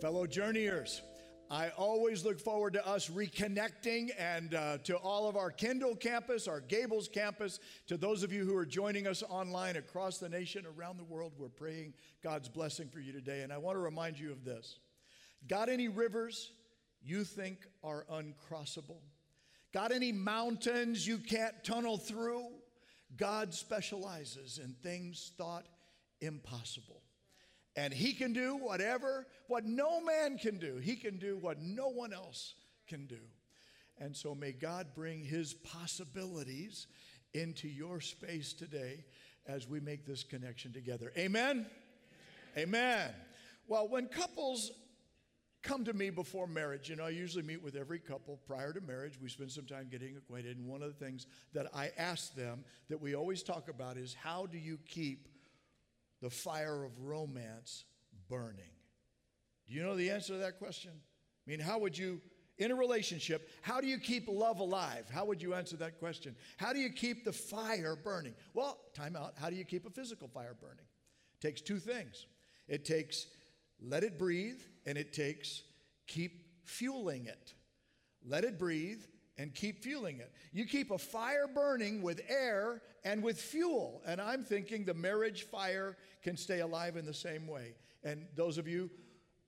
Fellow journeyers, I always look forward to us reconnecting and uh, to all of our Kendall campus, our Gables campus, to those of you who are joining us online across the nation, around the world. We're praying God's blessing for you today. And I want to remind you of this Got any rivers you think are uncrossable? Got any mountains you can't tunnel through? God specializes in things thought impossible. And he can do whatever, what no man can do. He can do what no one else can do. And so may God bring his possibilities into your space today as we make this connection together. Amen? Amen. Amen. Well, when couples come to me before marriage, you know, I usually meet with every couple prior to marriage. We spend some time getting acquainted. And one of the things that I ask them that we always talk about is how do you keep the fire of romance burning? Do you know the answer to that question? I mean, how would you, in a relationship, how do you keep love alive? How would you answer that question? How do you keep the fire burning? Well, time out. How do you keep a physical fire burning? It takes two things. It takes let it breathe, and it takes keep fueling it. Let it breathe, and keep fueling it. You keep a fire burning with air and with fuel. And I'm thinking the marriage fire can stay alive in the same way. And those of you,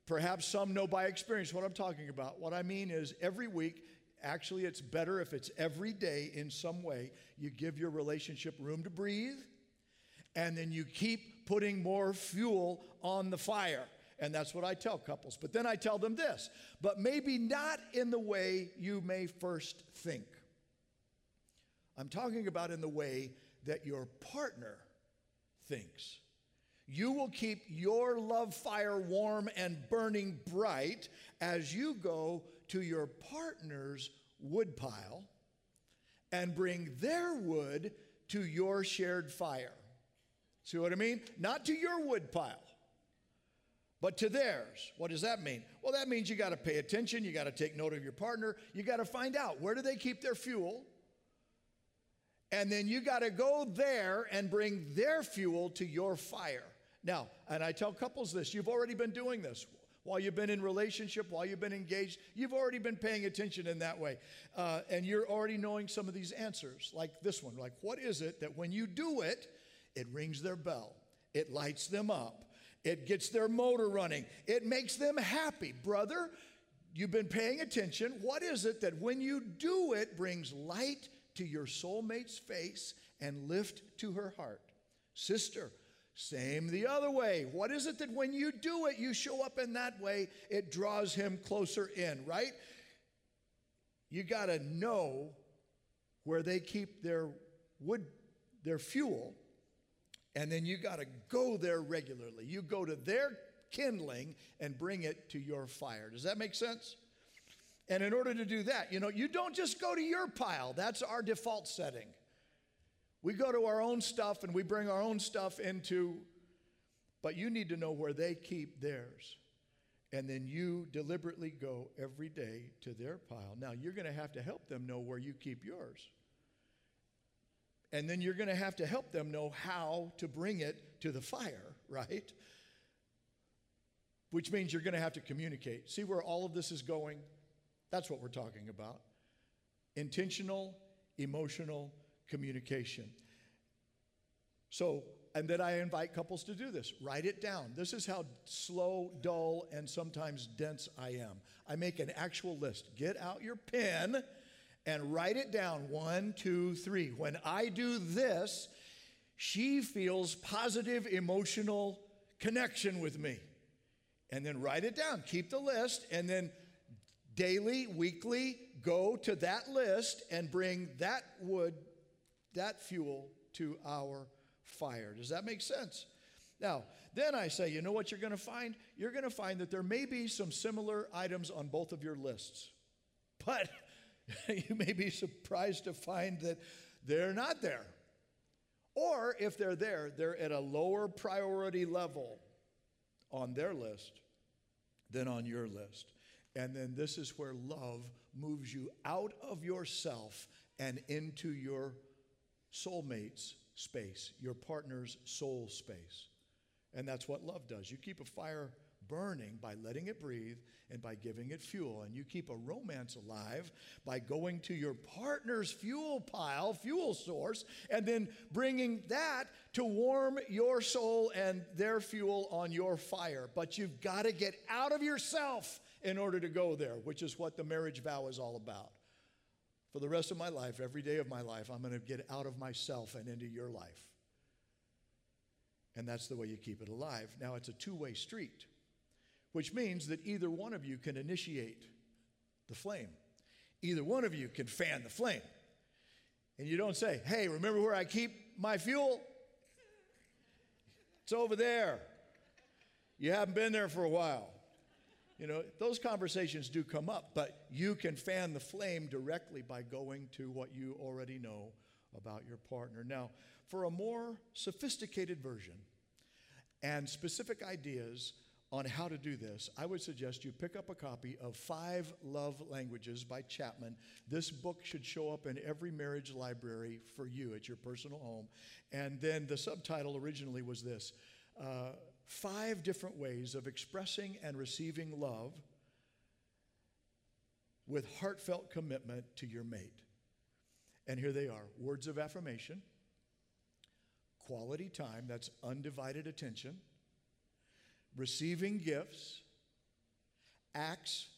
perhaps some know by experience what I'm talking about. What I mean is every week, actually, it's better if it's every day in some way, you give your relationship room to breathe. And then you keep putting more fuel on the fire. And that's what I tell couples. But then I tell them this, but maybe not in the way you may first think. I'm talking about in the way that your partner thinks. You will keep your love fire warm and burning bright as you go to your partner's woodpile and bring their wood to your shared fire. See what I mean? Not to your woodpile but to theirs. What does that mean? Well, that means you got to pay attention, you got to take note of your partner, you got to find out where do they keep their fuel? And then you got to go there and bring their fuel to your fire. Now, and I tell couples this, you've already been doing this while you've been in relationship, while you've been engaged, you've already been paying attention in that way. Uh, and you're already knowing some of these answers, like this one. Like, what is it that when you do it, it rings their bell? It lights them up. It gets their motor running. It makes them happy. Brother, you've been paying attention. What is it that when you do it brings light to your soulmate's face and lift to her heart? Sister, same the other way. What is it that when you do it, you show up in that way, it draws him closer in, right? You got to know where they keep their wood, their fuel, and then you got to go there regularly. You go to their kindling and bring it to your fire. Does that make sense? And in order to do that, you know, you don't just go to your pile. That's our default setting. We go to our own stuff and we bring our own stuff into, but you need to know where they keep theirs. And then you deliberately go every day to their pile. Now, you're going to have to help them know where you keep yours. And then you're going to have to help them know how to bring it to the fire, right? Which means you're going to have to communicate. See where all of this is going? That's what we're talking about. Intentional, emotional communication. So, and then I invite couples to do this. Write it down. This is how slow, dull, and sometimes dense I am. I make an actual list. Get out your pen and write it down one, two, three. When I do this, she feels positive emotional connection with me. And then write it down. Keep the list. And then daily, weekly, go to that list and bring that wood, that fuel to our fire. Does that make sense? Now, then I say, you know what you're going to find? You're going to find that there may be some similar items on both of your lists. But you may be surprised to find that they're not there. Or if they're there, they're at a lower priority level on their list than on your list. And then this is where love moves you out of yourself and into your soulmate's space, your partner's soul space. And that's what love does. You keep a fire burning by letting it breathe and by giving it fuel. And you keep a romance alive by going to your partner's fuel pile, fuel source, and then bringing that to warm your soul and their fuel on your fire. But you've got to get out of yourself in order to go there, which is what the marriage vow is all about. For the rest of my life, every day of my life, I'm going to get out of myself and into your life. And that's the way you keep it alive. Now, it's a two way street which means that either one of you can initiate the flame. Either one of you can fan the flame. And you don't say, hey, remember where I keep my fuel? It's over there. You haven't been there for a while. You know, those conversations do come up, but you can fan the flame directly by going to what you already know about your partner. Now, for a more sophisticated version and specific ideas on how to do this, I would suggest you pick up a copy of Five Love Languages by Chapman. This book should show up in every marriage library for you at your personal home. And then the subtitle originally was this uh, Five Different Ways of Expressing and Receiving Love with Heartfelt Commitment to Your Mate. And here they are words of affirmation, quality time, that's undivided attention receiving gifts, acts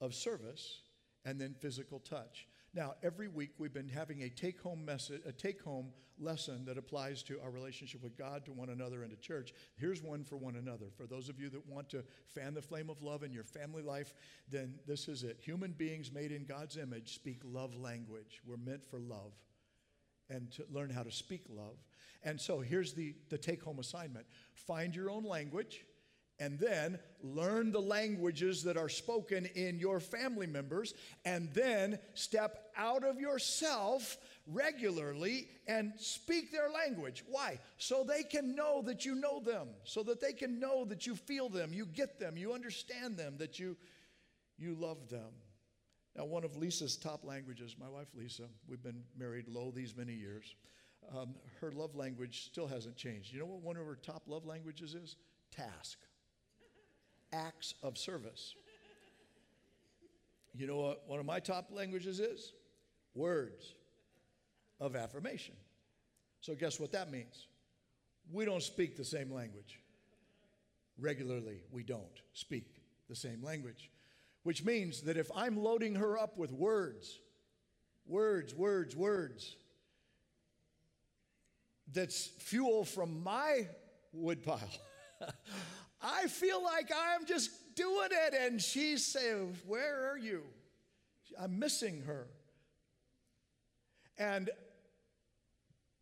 of service, and then physical touch. Now, every week we've been having a take home message, a take home lesson that applies to our relationship with God, to one another, and to church. Here's one for one another. For those of you that want to fan the flame of love in your family life, then this is it. Human beings made in God's image speak love language. We're meant for love and to learn how to speak love. And so here's the, the take home assignment find your own language and then learn the languages that are spoken in your family members, and then step out of yourself regularly and speak their language. Why? So they can know that you know them, so that they can know that you feel them, you get them, you understand them, that you, you love them. Now, one of Lisa's top languages, my wife Lisa, we've been married lo these many years. Um, her love language still hasn't changed. You know what one of her top love languages is? Task acts of service. You know what one of my top languages is? Words of affirmation. So, guess what that means? We don't speak the same language. Regularly, we don't speak the same language, which means that if I'm loading her up with words, words, words, words, that's fuel from my woodpile. I feel like I'm just doing it. And she says, Where are you? I'm missing her. And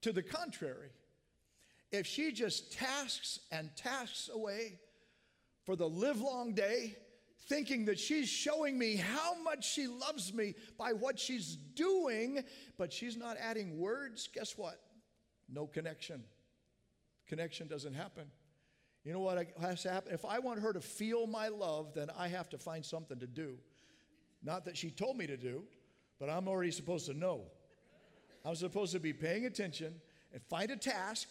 to the contrary, if she just tasks and tasks away for the livelong day, thinking that she's showing me how much she loves me by what she's doing, but she's not adding words, guess what? No connection. Connection doesn't happen. You know what has to happen? If I want her to feel my love, then I have to find something to do. Not that she told me to do, but I'm already supposed to know. I'm supposed to be paying attention and find a task,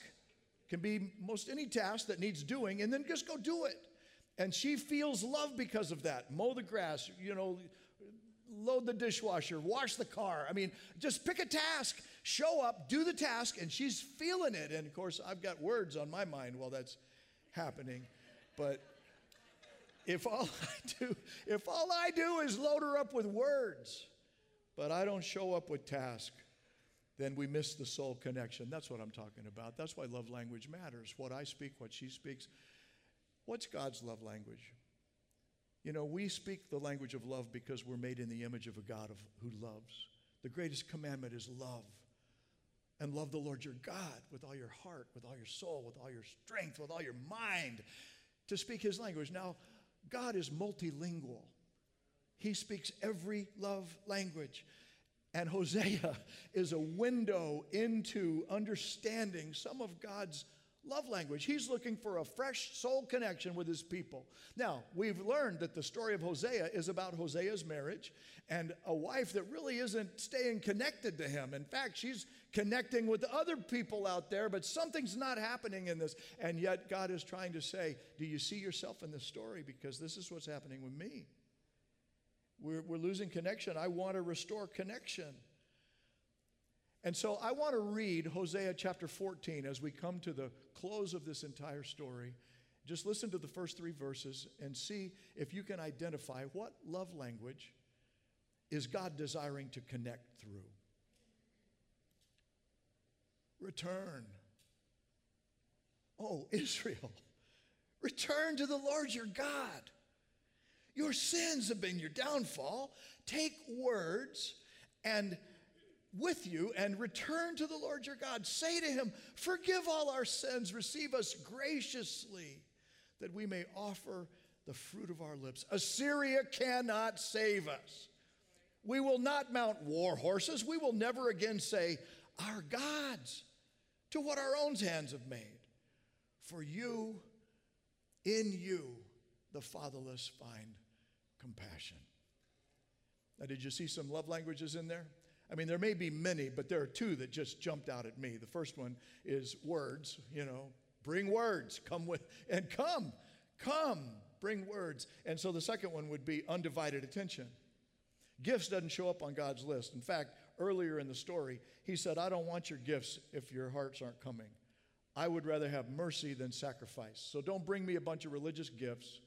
can be most any task that needs doing, and then just go do it. And she feels love because of that. Mow the grass, you know, load the dishwasher, wash the car. I mean, just pick a task, show up, do the task, and she's feeling it. And of course, I've got words on my mind while that's happening. But if all I do, if all I do is load her up with words, but I don't show up with task, then we miss the soul connection. That's what I'm talking about. That's why love language matters. What I speak, what she speaks. What's God's love language? You know, we speak the language of love because we're made in the image of a God of, who loves. The greatest commandment is love and love the Lord your God with all your heart, with all your soul, with all your strength, with all your mind, to speak his language. Now, God is multilingual, he speaks every love language. And Hosea is a window into understanding some of God's love language. He's looking for a fresh soul connection with his people. Now, we've learned that the story of Hosea is about Hosea's marriage and a wife that really isn't staying connected to him. In fact, she's connecting with other people out there, but something's not happening in this. And yet, God is trying to say, Do you see yourself in this story? Because this is what's happening with me. We're, we're losing connection. I want to restore connection. And so I want to read Hosea chapter 14 as we come to the close of this entire story. Just listen to the first three verses and see if you can identify what love language is God desiring to connect through. Return. Oh, Israel, return to the Lord your God. Your sins have been your downfall. Take words and with you and return to the Lord your God. Say to him, Forgive all our sins, receive us graciously, that we may offer the fruit of our lips. Assyria cannot save us. We will not mount war horses. We will never again say, Our gods, to what our own hands have made. For you, in you, the fatherless find compassion. Now, did you see some love languages in there? I mean, there may be many, but there are two that just jumped out at me. The first one is words, you know, bring words, come with, and come, come, bring words. And so the second one would be undivided attention. Gifts doesn't show up on God's list. In fact, earlier in the story, he said, I don't want your gifts if your hearts aren't coming. I would rather have mercy than sacrifice. So don't bring me a bunch of religious gifts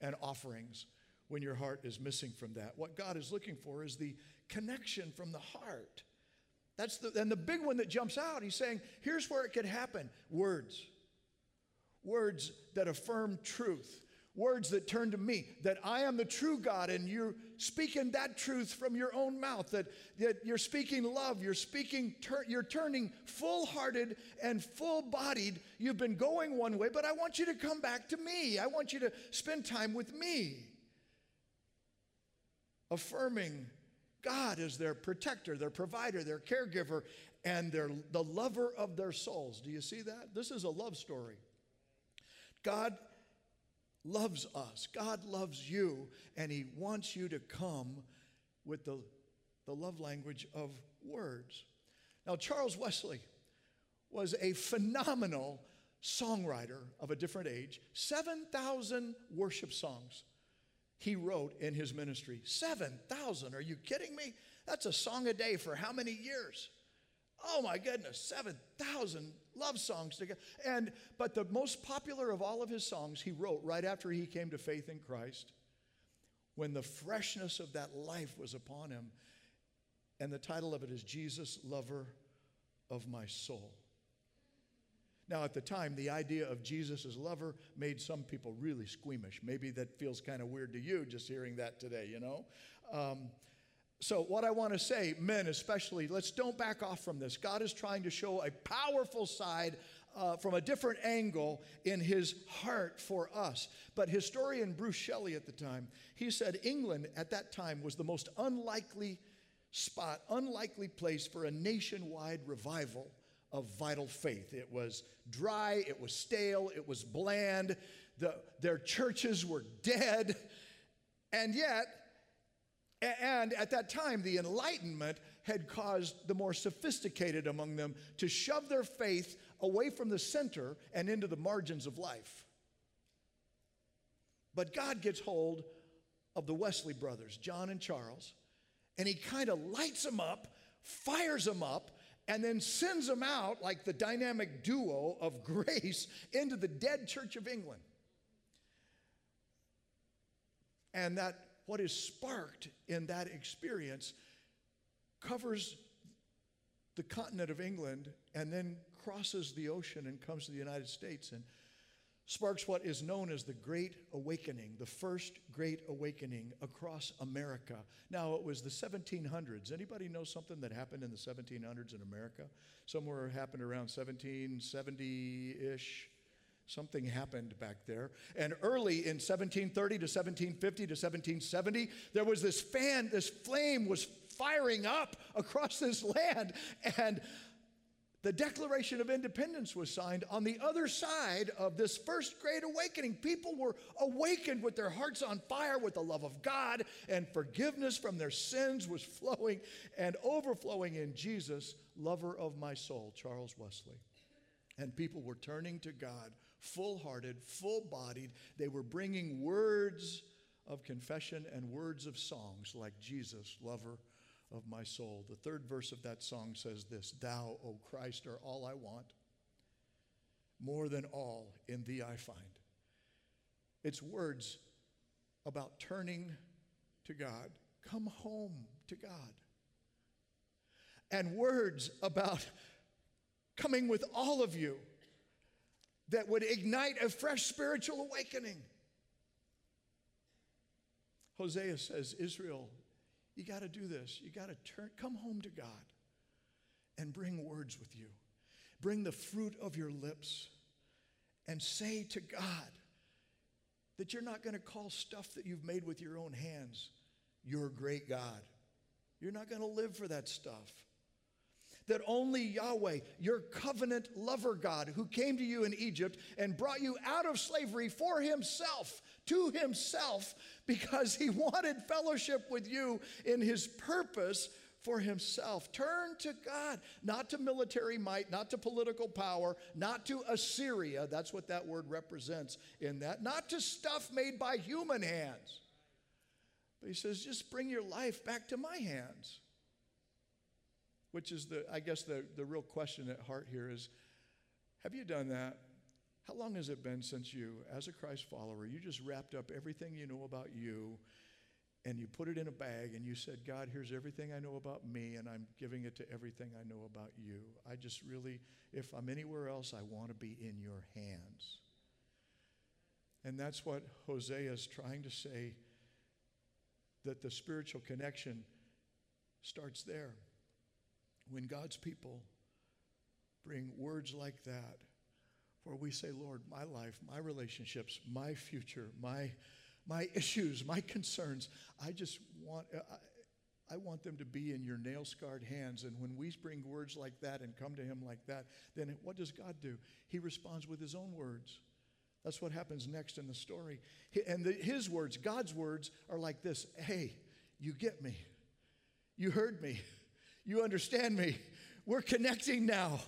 and offerings when your heart is missing from that. What God is looking for is the connection from the heart. That's the, and the big one that jumps out, he's saying, here's where it could happen words. Words that affirm truth. Words that turn to me, that I am the true God, and you're speaking that truth from your own mouth, that, that you're speaking love, you're speaking, tur- you're turning full hearted and full bodied. You've been going one way, but I want you to come back to me. I want you to spend time with me. Affirming God is their protector, their provider, their caregiver, and their, the lover of their souls. Do you see that? This is a love story. God loves us, God loves you, and He wants you to come with the, the love language of words. Now, Charles Wesley was a phenomenal songwriter of a different age, 7,000 worship songs he wrote in his ministry. 7,000. Are you kidding me? That's a song a day for how many years? Oh my goodness, 7,000 love songs together. And but the most popular of all of his songs he wrote right after he came to faith in Christ when the freshness of that life was upon him. And the title of it is Jesus, Lover of My Soul. Now, at the time, the idea of Jesus as lover made some people really squeamish. Maybe that feels kind of weird to you just hearing that today, you know? Um, so, what I want to say, men especially, let's don't back off from this. God is trying to show a powerful side uh, from a different angle in his heart for us. But historian Bruce Shelley at the time, he said England at that time was the most unlikely spot, unlikely place for a nationwide revival of vital faith. It was dry, it was stale, it was bland, the, their churches were dead. And yet, and at that time, the Enlightenment had caused the more sophisticated among them to shove their faith away from the center and into the margins of life. But God gets hold of the Wesley brothers, John and Charles, and he kind of lights them up, fires them up, and then sends them out like the dynamic duo of grace into the dead Church of England. And that what is sparked in that experience covers the continent of England and then crosses the ocean and comes to the United States. And sparks what is known as the Great Awakening, the first Great Awakening across America. Now, it was the 1700s. Anybody know something that happened in the 1700s in America? Somewhere happened around 1770 ish. Something happened back there. And early in 1730 to 1750 to 1770, there was this fan, this flame was firing up across this land. And the Declaration of Independence was signed on the other side of this first great awakening. People were awakened with their hearts on fire with the love of God, and forgiveness from their sins was flowing and overflowing in Jesus, lover of my soul, Charles Wesley. And people were turning to God full hearted, full bodied. They were bringing words of confession and words of songs like Jesus, lover of my soul. The third verse of that song says this Thou, O Christ, are all I want. More than all in thee I find. It's words about turning to God. Come home to God. And words about coming with all of you that would ignite a fresh spiritual awakening. Hosea says, Israel, you got to do this. You got to turn, come home to God and bring words with you. Bring the fruit of your lips and say to God that you're not going to call stuff that you've made with your own hands your great God. You're not going to live for that stuff. That only Yahweh, your covenant lover God, who came to you in Egypt and brought you out of slavery for himself, to himself because he wanted fellowship with you in his purpose for himself. Turn to God, not to military might, not to political power, not to Assyria. That's what that word represents in that. Not to stuff made by human hands. But he says, just bring your life back to my hands. Which is the, I guess, the, the real question at heart here is have you done that? How long has it been since you, as a Christ follower, you just wrapped up everything you know about you and you put it in a bag and you said, God, here's everything I know about me and I'm giving it to everything I know about you. I just really, if I'm anywhere else, I want to be in your hands. And that's what Hosea is trying to say that the spiritual connection starts there. When God's people bring words like that, where we say, Lord, my life, my relationships, my future, my, my issues, my concerns, I just want, uh, I, I want them to be in your nail scarred hands. And when we bring words like that and come to Him like that, then what does God do? He responds with His own words. That's what happens next in the story. And the, His words, God's words, are like this Hey, you get me. You heard me. You understand me. We're connecting now.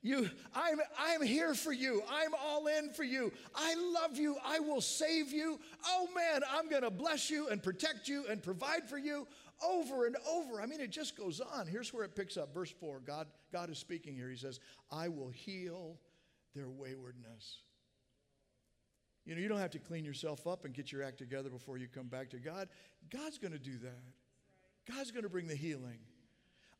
You, I'm, I'm here for you. I'm all in for you. I love you. I will save you. Oh man, I'm going to bless you and protect you and provide for you over and over. I mean, it just goes on. Here's where it picks up. Verse 4 God, God is speaking here. He says, I will heal their waywardness. You know, you don't have to clean yourself up and get your act together before you come back to God. God's going to do that. God's going to bring the healing.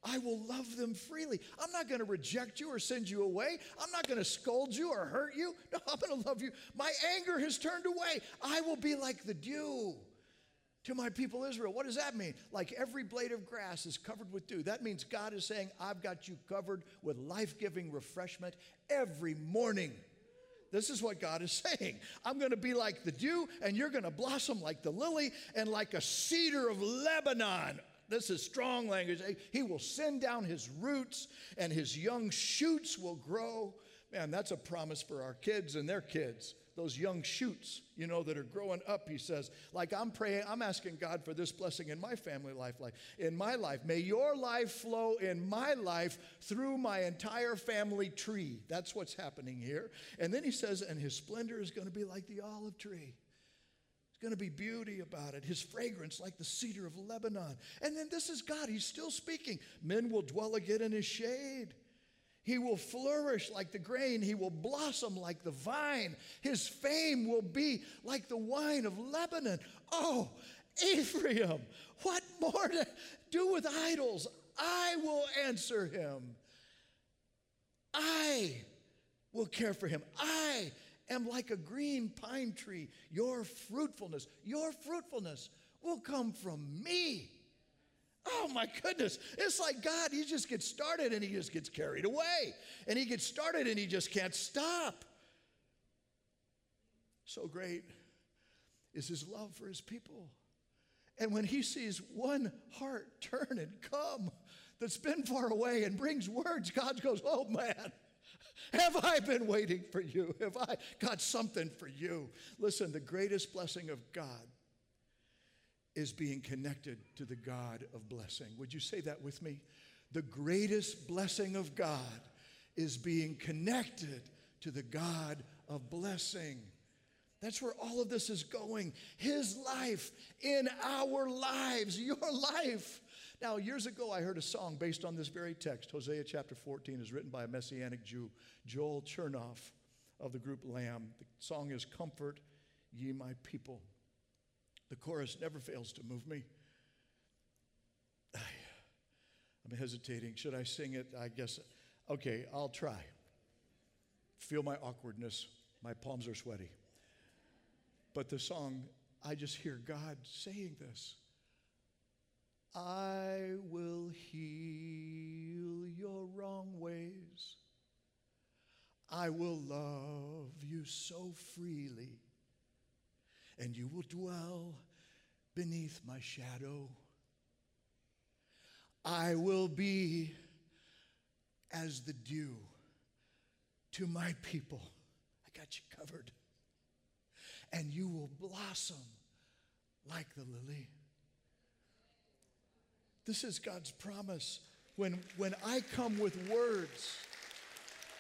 I will love them freely. I'm not going to reject you or send you away. I'm not going to scold you or hurt you. No, I'm going to love you. My anger has turned away. I will be like the dew to my people Israel. What does that mean? Like every blade of grass is covered with dew. That means God is saying, I've got you covered with life giving refreshment every morning. This is what God is saying. I'm going to be like the dew, and you're going to blossom like the lily and like a cedar of Lebanon this is strong language. He will send down his roots and his young shoots will grow. Man, that's a promise for our kids and their kids. Those young shoots, you know, that are growing up, he says. Like I'm praying, I'm asking God for this blessing in my family life, like in my life. May your life flow in my life through my entire family tree. That's what's happening here. And then he says, and his splendor is going to be like the olive tree going to be beauty about it, his fragrance like the cedar of Lebanon. And then this is God, he's still speaking. Men will dwell again in his shade. He will flourish like the grain. He will blossom like the vine. His fame will be like the wine of Lebanon. Oh, Ephraim, what more to do with idols? I will answer him. I will care for him. I am like a green pine tree. Your fruitfulness, your fruitfulness will come from me. Oh my goodness. It's like God, he just gets started and he just gets carried away. And he gets started and he just can't stop. So great is his love for his people. And when he sees one heart turn and come, that's been far away and brings words, God goes, Oh man, have I been waiting for you? Have I got something for you? Listen, the greatest blessing of God is being connected to the God of blessing. Would you say that with me? The greatest blessing of God is being connected to the God of blessing. That's where all of this is going. His life in our lives, your life. Now, years ago, I heard a song based on this very text. Hosea chapter 14 is written by a Messianic Jew, Joel Chernoff of the group Lamb. The song is Comfort Ye My People. The chorus never fails to move me. I'm hesitating. Should I sing it? I guess. Okay, I'll try. Feel my awkwardness. My palms are sweaty. But the song, I just hear God saying this I will heal your wrong ways. I will love you so freely, and you will dwell beneath my shadow. I will be as the dew to my people. I got you covered. And you will blossom like the lily. This is God's promise. When, when I come with words,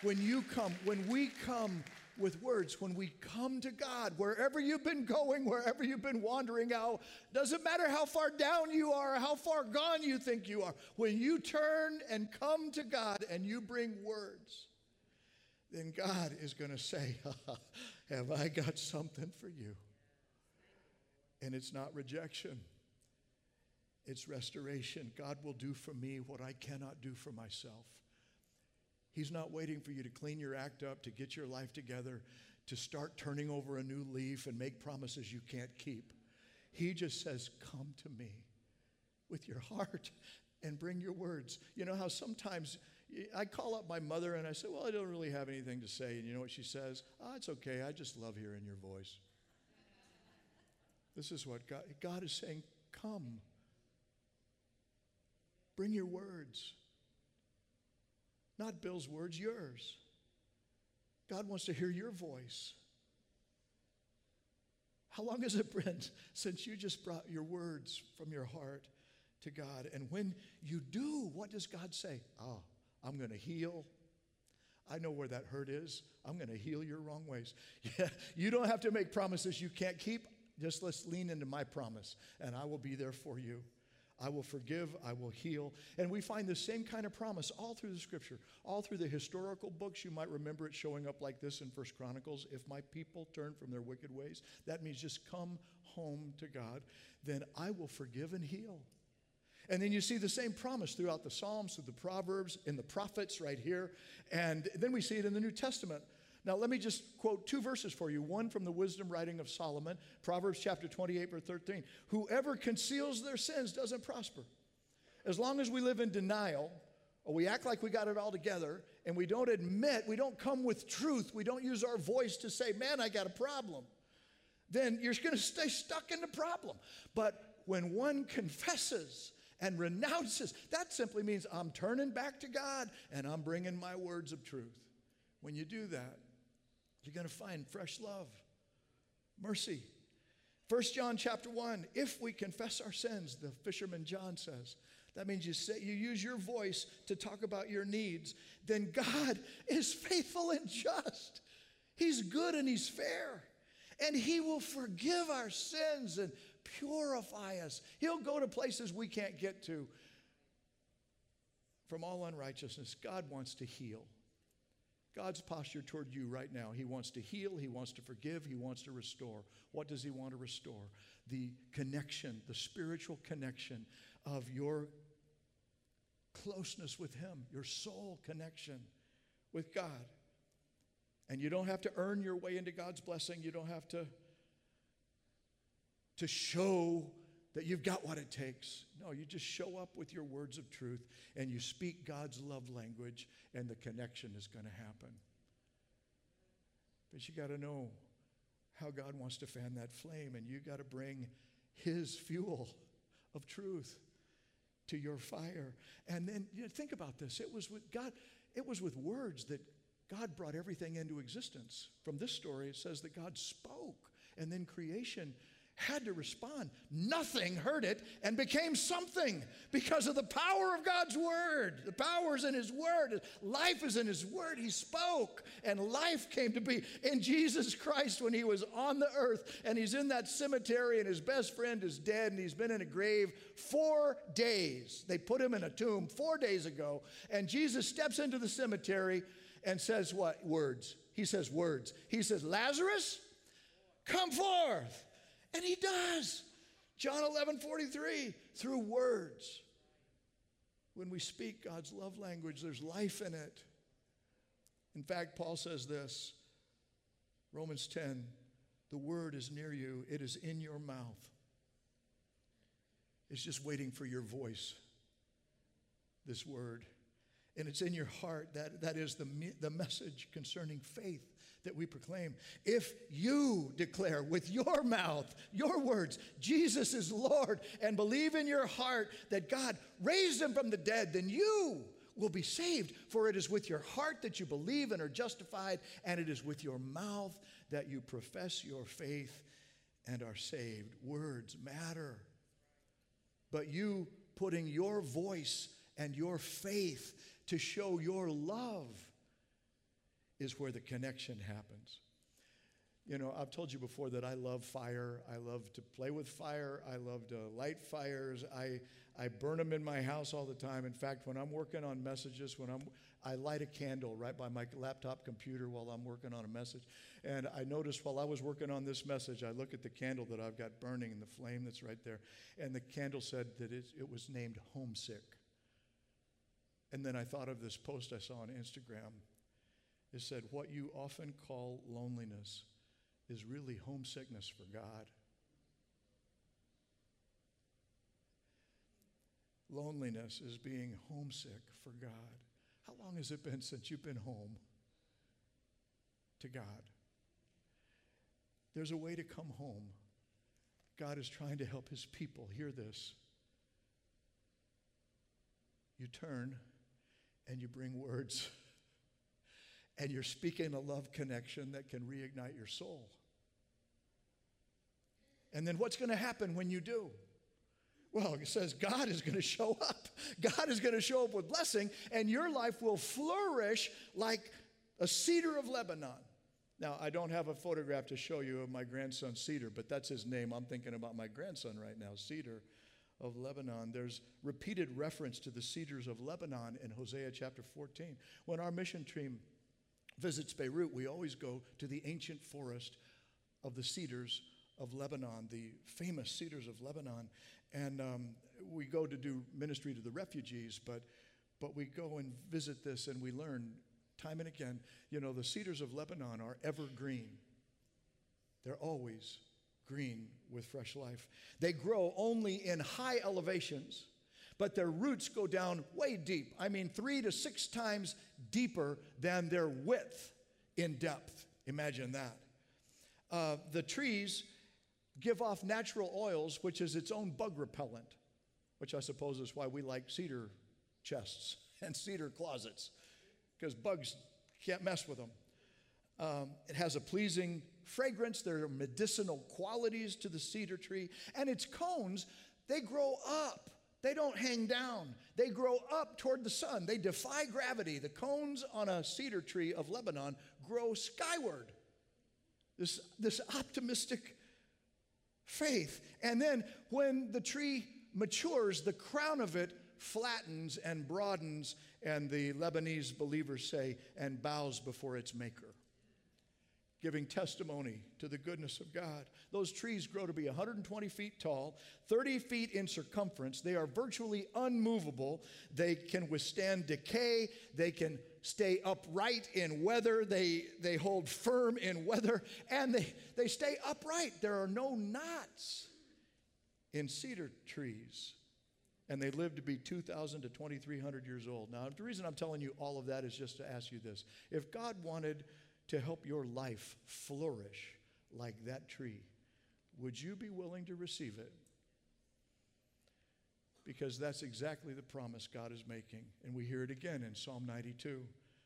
when you come, when we come with words, when we come to God, wherever you've been going, wherever you've been wandering out, doesn't matter how far down you are, how far gone you think you are, when you turn and come to God and you bring words, then God is going to say, Have I got something for you? And it's not rejection, it's restoration. God will do for me what I cannot do for myself. He's not waiting for you to clean your act up, to get your life together, to start turning over a new leaf and make promises you can't keep. He just says, Come to me with your heart and bring your words. You know how sometimes I call up my mother and I say, Well, I don't really have anything to say. And you know what she says? Oh, it's okay. I just love hearing your voice. this is what God, God is saying come. Bring your words. Not Bill's words, yours. God wants to hear your voice. How long has it been since you just brought your words from your heart to God? And when you do, what does God say? Oh, I'm going to heal. I know where that hurt is. I'm going to heal your wrong ways. Yeah, you don't have to make promises you can't keep. Just let's lean into my promise, and I will be there for you. I will forgive, I will heal. And we find the same kind of promise all through the scripture, all through the historical books. You might remember it showing up like this in First Chronicles. If my people turn from their wicked ways, that means just come home to God, then I will forgive and heal. And then you see the same promise throughout the Psalms, through the Proverbs, in the prophets right here. And then we see it in the New Testament. Now, let me just quote two verses for you. One from the wisdom writing of Solomon, Proverbs chapter 28, verse 13. Whoever conceals their sins doesn't prosper. As long as we live in denial, or we act like we got it all together, and we don't admit, we don't come with truth, we don't use our voice to say, man, I got a problem, then you're going to stay stuck in the problem. But when one confesses, and renounces. That simply means I'm turning back to God and I'm bringing my words of truth. When you do that, you're going to find fresh love, mercy. 1 John chapter 1, if we confess our sins, the fisherman John says, that means you say you use your voice to talk about your needs, then God is faithful and just. He's good and he's fair. And he will forgive our sins and purify us. He'll go to places we can't get to from all unrighteousness. God wants to heal. God's posture toward you right now. He wants to heal, He wants to forgive, He wants to restore. What does He want to restore? The connection, the spiritual connection of your closeness with Him, your soul connection with God. And you don't have to earn your way into God's blessing. You don't have to to show that you've got what it takes. No, you just show up with your words of truth and you speak God's love language, and the connection is going to happen. But you got to know how God wants to fan that flame, and you got to bring His fuel of truth. to your fire. And then you know, think about this. It was with God, it was with words that God brought everything into existence. From this story, it says that God spoke, and then creation had to respond. Nothing hurt it and became something because of the power of God's word. The power is in his word. Life is in his word. He spoke and life came to be in Jesus Christ when he was on the earth and he's in that cemetery and his best friend is dead and he's been in a grave 4 days. They put him in a tomb 4 days ago and Jesus steps into the cemetery and says what words? He says words. He says Lazarus come forth. And he does. John 11 43, through words. When we speak God's love language, there's life in it. In fact, Paul says this Romans 10 the word is near you, it is in your mouth. It's just waiting for your voice, this word. And it's in your heart. That, that is the, the message concerning faith that we proclaim. If you declare with your mouth, your words, Jesus is Lord, and believe in your heart that God raised him from the dead, then you will be saved. For it is with your heart that you believe and are justified, and it is with your mouth that you profess your faith and are saved. Words matter. But you putting your voice and your faith to show your love is where the connection happens. You know, I've told you before that I love fire. I love to play with fire. I love to light fires. I, I burn them in my house all the time. In fact, when I'm working on messages, when I'm, I light a candle right by my laptop computer while I'm working on a message. And I noticed while I was working on this message, I look at the candle that I've got burning and the flame that's right there. And the candle said that it, it was named Homesick. And then I thought of this post I saw on Instagram it said, What you often call loneliness is really homesickness for God. Loneliness is being homesick for God. How long has it been since you've been home to God? There's a way to come home. God is trying to help his people. Hear this. You turn and you bring words and you're speaking a love connection that can reignite your soul. And then what's going to happen when you do? Well, it says God is going to show up. God is going to show up with blessing, and your life will flourish like a cedar of Lebanon. Now, I don't have a photograph to show you of my grandson Cedar, but that's his name. I'm thinking about my grandson right now, Cedar of Lebanon. There's repeated reference to the cedars of Lebanon in Hosea chapter 14. When our mission team visits Beirut, we always go to the ancient forest of the cedars of Lebanon, the famous cedars of Lebanon. And um, we go to do ministry to the refugees, but, but we go and visit this and we learn time and again you know, the cedars of Lebanon are evergreen, they're always green with fresh life. They grow only in high elevations but their roots go down way deep. I mean, three to six times deeper than their width in depth. Imagine that. Uh, the trees give off natural oils, which is its own bug repellent, which I suppose is why we like cedar chests and cedar closets, because bugs can't mess with them. Um, it has a pleasing fragrance. There are medicinal qualities to the cedar tree, and its cones, they grow up. They don't hang down. They grow up toward the sun. They defy gravity. The cones on a cedar tree of Lebanon grow skyward. This, this optimistic faith. And then when the tree matures, the crown of it flattens and broadens, and the Lebanese believers say, and bows before its maker giving testimony to the goodness of God. Those trees grow to be 120 feet tall, 30 feet in circumference. They are virtually unmovable. They can withstand decay. They can stay upright in weather. They, they hold firm in weather, and they, they stay upright. There are no knots in cedar trees. And they live to be 2,000 to 2,300 years old. Now, the reason I'm telling you all of that is just to ask you this. If God wanted to help your life flourish like that tree, would you be willing to receive it? because that's exactly the promise God is making. And we hear it again in Psalm 92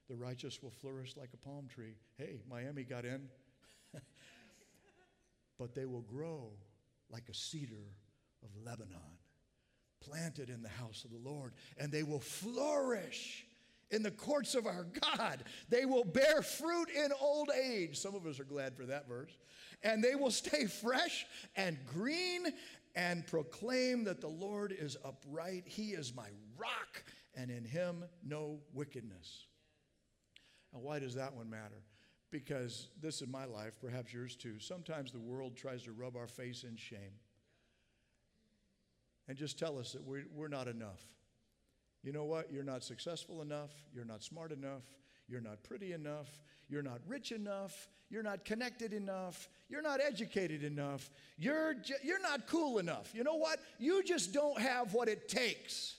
the righteous will flourish like a palm tree. Hey, Miami got in. but they will grow like a cedar of Lebanon, planted in the house of the Lord, and they will flourish in the courts of our God. They will bear fruit in old age. Some of us are glad for that verse. And they will stay fresh and green and proclaim that the Lord is upright. He is my rock, and in him no wickedness. Now, why does that one matter? Because this is my life, perhaps yours too. Sometimes the world tries to rub our face in shame and just tell us that we're, we're not enough. You know what? You're not successful enough. You're not smart enough. You're not pretty enough. You're not rich enough. You're not connected enough. You're not educated enough. You're, ju- you're not cool enough. You know what? You just don't have what it takes.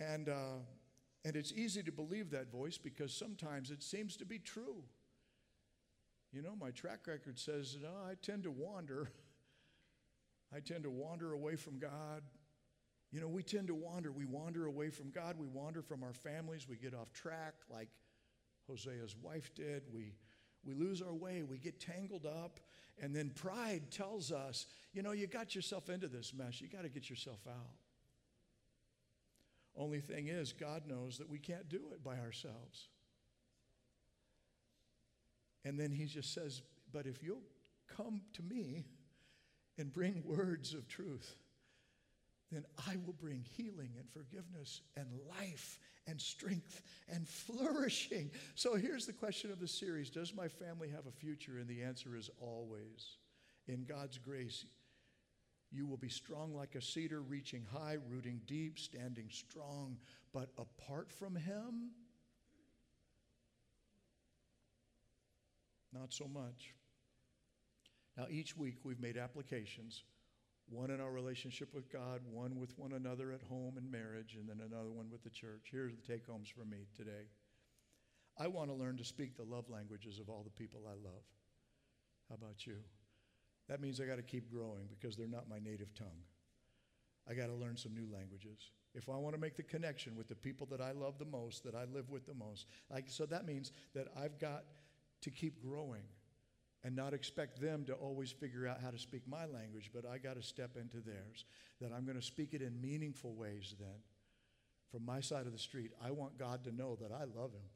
And, uh, and it's easy to believe that voice because sometimes it seems to be true. You know, my track record says oh, I tend to wander. I tend to wander away from God. You know, we tend to wander. We wander away from God. We wander from our families. We get off track like Hosea's wife did. We, we lose our way. We get tangled up. And then pride tells us, you know, you got yourself into this mess. You got to get yourself out. Only thing is, God knows that we can't do it by ourselves. And then he just says, But if you'll come to me and bring words of truth, then I will bring healing and forgiveness and life and strength and flourishing. So here's the question of the series Does my family have a future? And the answer is always. In God's grace, you will be strong like a cedar, reaching high, rooting deep, standing strong. But apart from Him, not so much. Now, each week we've made applications one in our relationship with God, one with one another at home and marriage, and then another one with the church. Here are the take homes for me today. I want to learn to speak the love languages of all the people I love. How about you? That means I got to keep growing because they're not my native tongue. I got to learn some new languages. If I want to make the connection with the people that I love the most, that I live with the most, like, so that means that I've got to keep growing and not expect them to always figure out how to speak my language, but I got to step into theirs. That I'm going to speak it in meaningful ways then. From my side of the street, I want God to know that I love Him.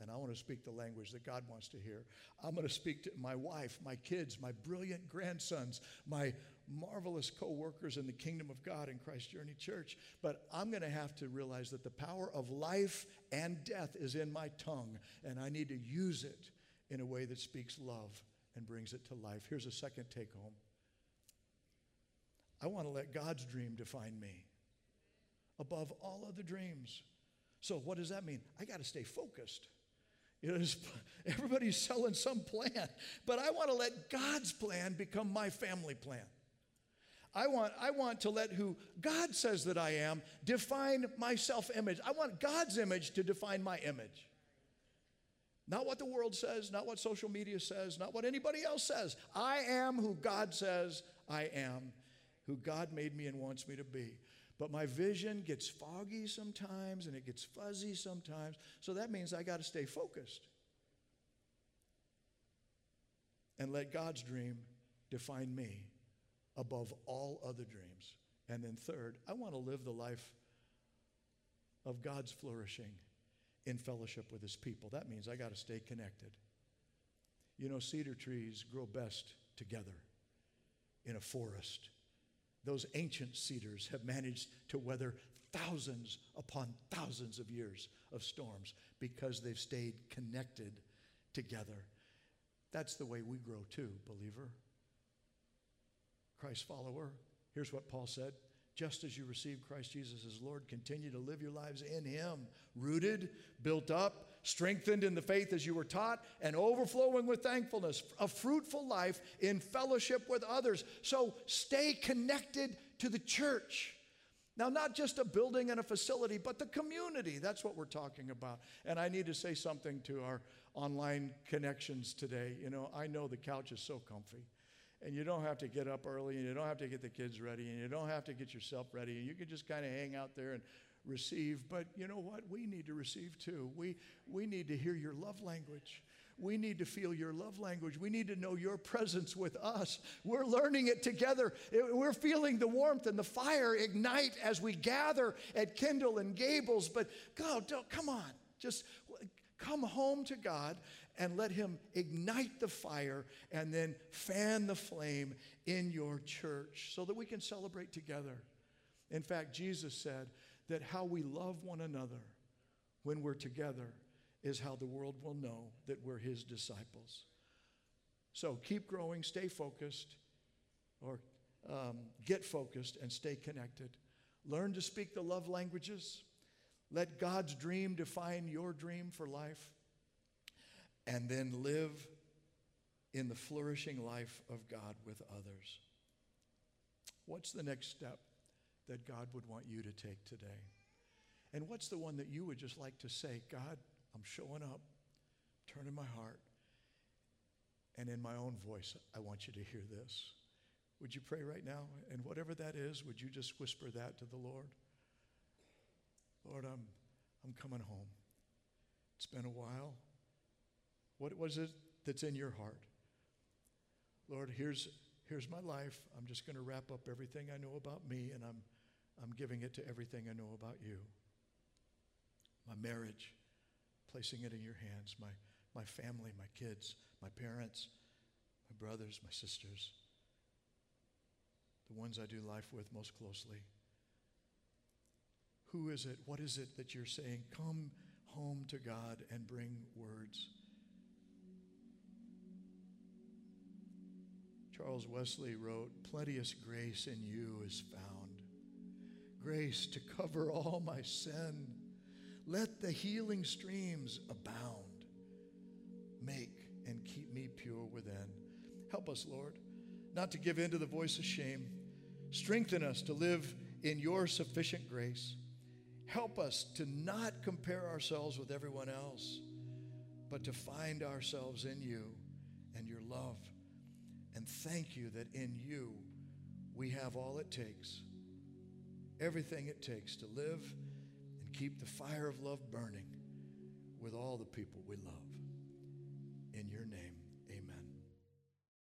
And I want to speak the language that God wants to hear. I'm going to speak to my wife, my kids, my brilliant grandsons, my marvelous co workers in the kingdom of God in Christ Journey Church. But I'm going to have to realize that the power of life and death is in my tongue, and I need to use it in a way that speaks love and brings it to life. Here's a second take home I want to let God's dream define me above all other dreams. So, what does that mean? I got to stay focused. You everybody's selling some plan, but I want to let God's plan become my family plan. I want, I want to let who God says that I am define my self image. I want God's image to define my image. Not what the world says, not what social media says, not what anybody else says. I am who God says I am, who God made me and wants me to be. But my vision gets foggy sometimes and it gets fuzzy sometimes. So that means I got to stay focused and let God's dream define me above all other dreams. And then, third, I want to live the life of God's flourishing in fellowship with his people. That means I got to stay connected. You know, cedar trees grow best together in a forest. Those ancient cedars have managed to weather thousands upon thousands of years of storms because they've stayed connected together. That's the way we grow too, believer. Christ follower. Here's what Paul said just as you received Christ Jesus as Lord, continue to live your lives in Him, rooted, built up, strengthened in the faith as you were taught, and overflowing with thankfulness, a fruitful life in fellowship with others. So stay connected to the church. Now, not just a building and a facility, but the community. That's what we're talking about. And I need to say something to our online connections today. You know, I know the couch is so comfy. And you don't have to get up early, and you don't have to get the kids ready, and you don't have to get yourself ready. And you can just kind of hang out there and receive. But you know what? We need to receive too. We, we need to hear your love language. We need to feel your love language. We need to know your presence with us. We're learning it together. We're feeling the warmth and the fire ignite as we gather at Kendall and Gables. But God, come on. Just come home to God and let Him ignite the fire and then fan the flame in your church so that we can celebrate together. In fact, Jesus said that how we love one another when we're together is how the world will know that we're his disciples. So keep growing, stay focused, or um, get focused and stay connected. Learn to speak the love languages. Let God's dream define your dream for life. And then live in the flourishing life of God with others. What's the next step that God would want you to take today? And what's the one that you would just like to say, God, I'm showing up, turning my heart, and in my own voice, I want you to hear this. Would you pray right now? And whatever that is, would you just whisper that to the Lord? Lord, I'm, I'm coming home. It's been a while. What was it that's in your heart? Lord, here's, here's my life. I'm just going to wrap up everything I know about me, and I'm, I'm giving it to everything I know about you. My marriage, placing it in your hands. My, my family, my kids, my parents, my brothers, my sisters, the ones I do life with most closely. Who is it? What is it that you're saying? Come home to God and bring words. Charles Wesley wrote, Plenteous grace in you is found, grace to cover all my sin let the healing streams abound. Make and keep me pure within. Help us, Lord, not to give in to the voice of shame. Strengthen us to live in your sufficient grace. Help us to not compare ourselves with everyone else, but to find ourselves in you and your love. And thank you that in you we have all it takes, everything it takes to live and keep the fire of love burning with all the people we love. In your name.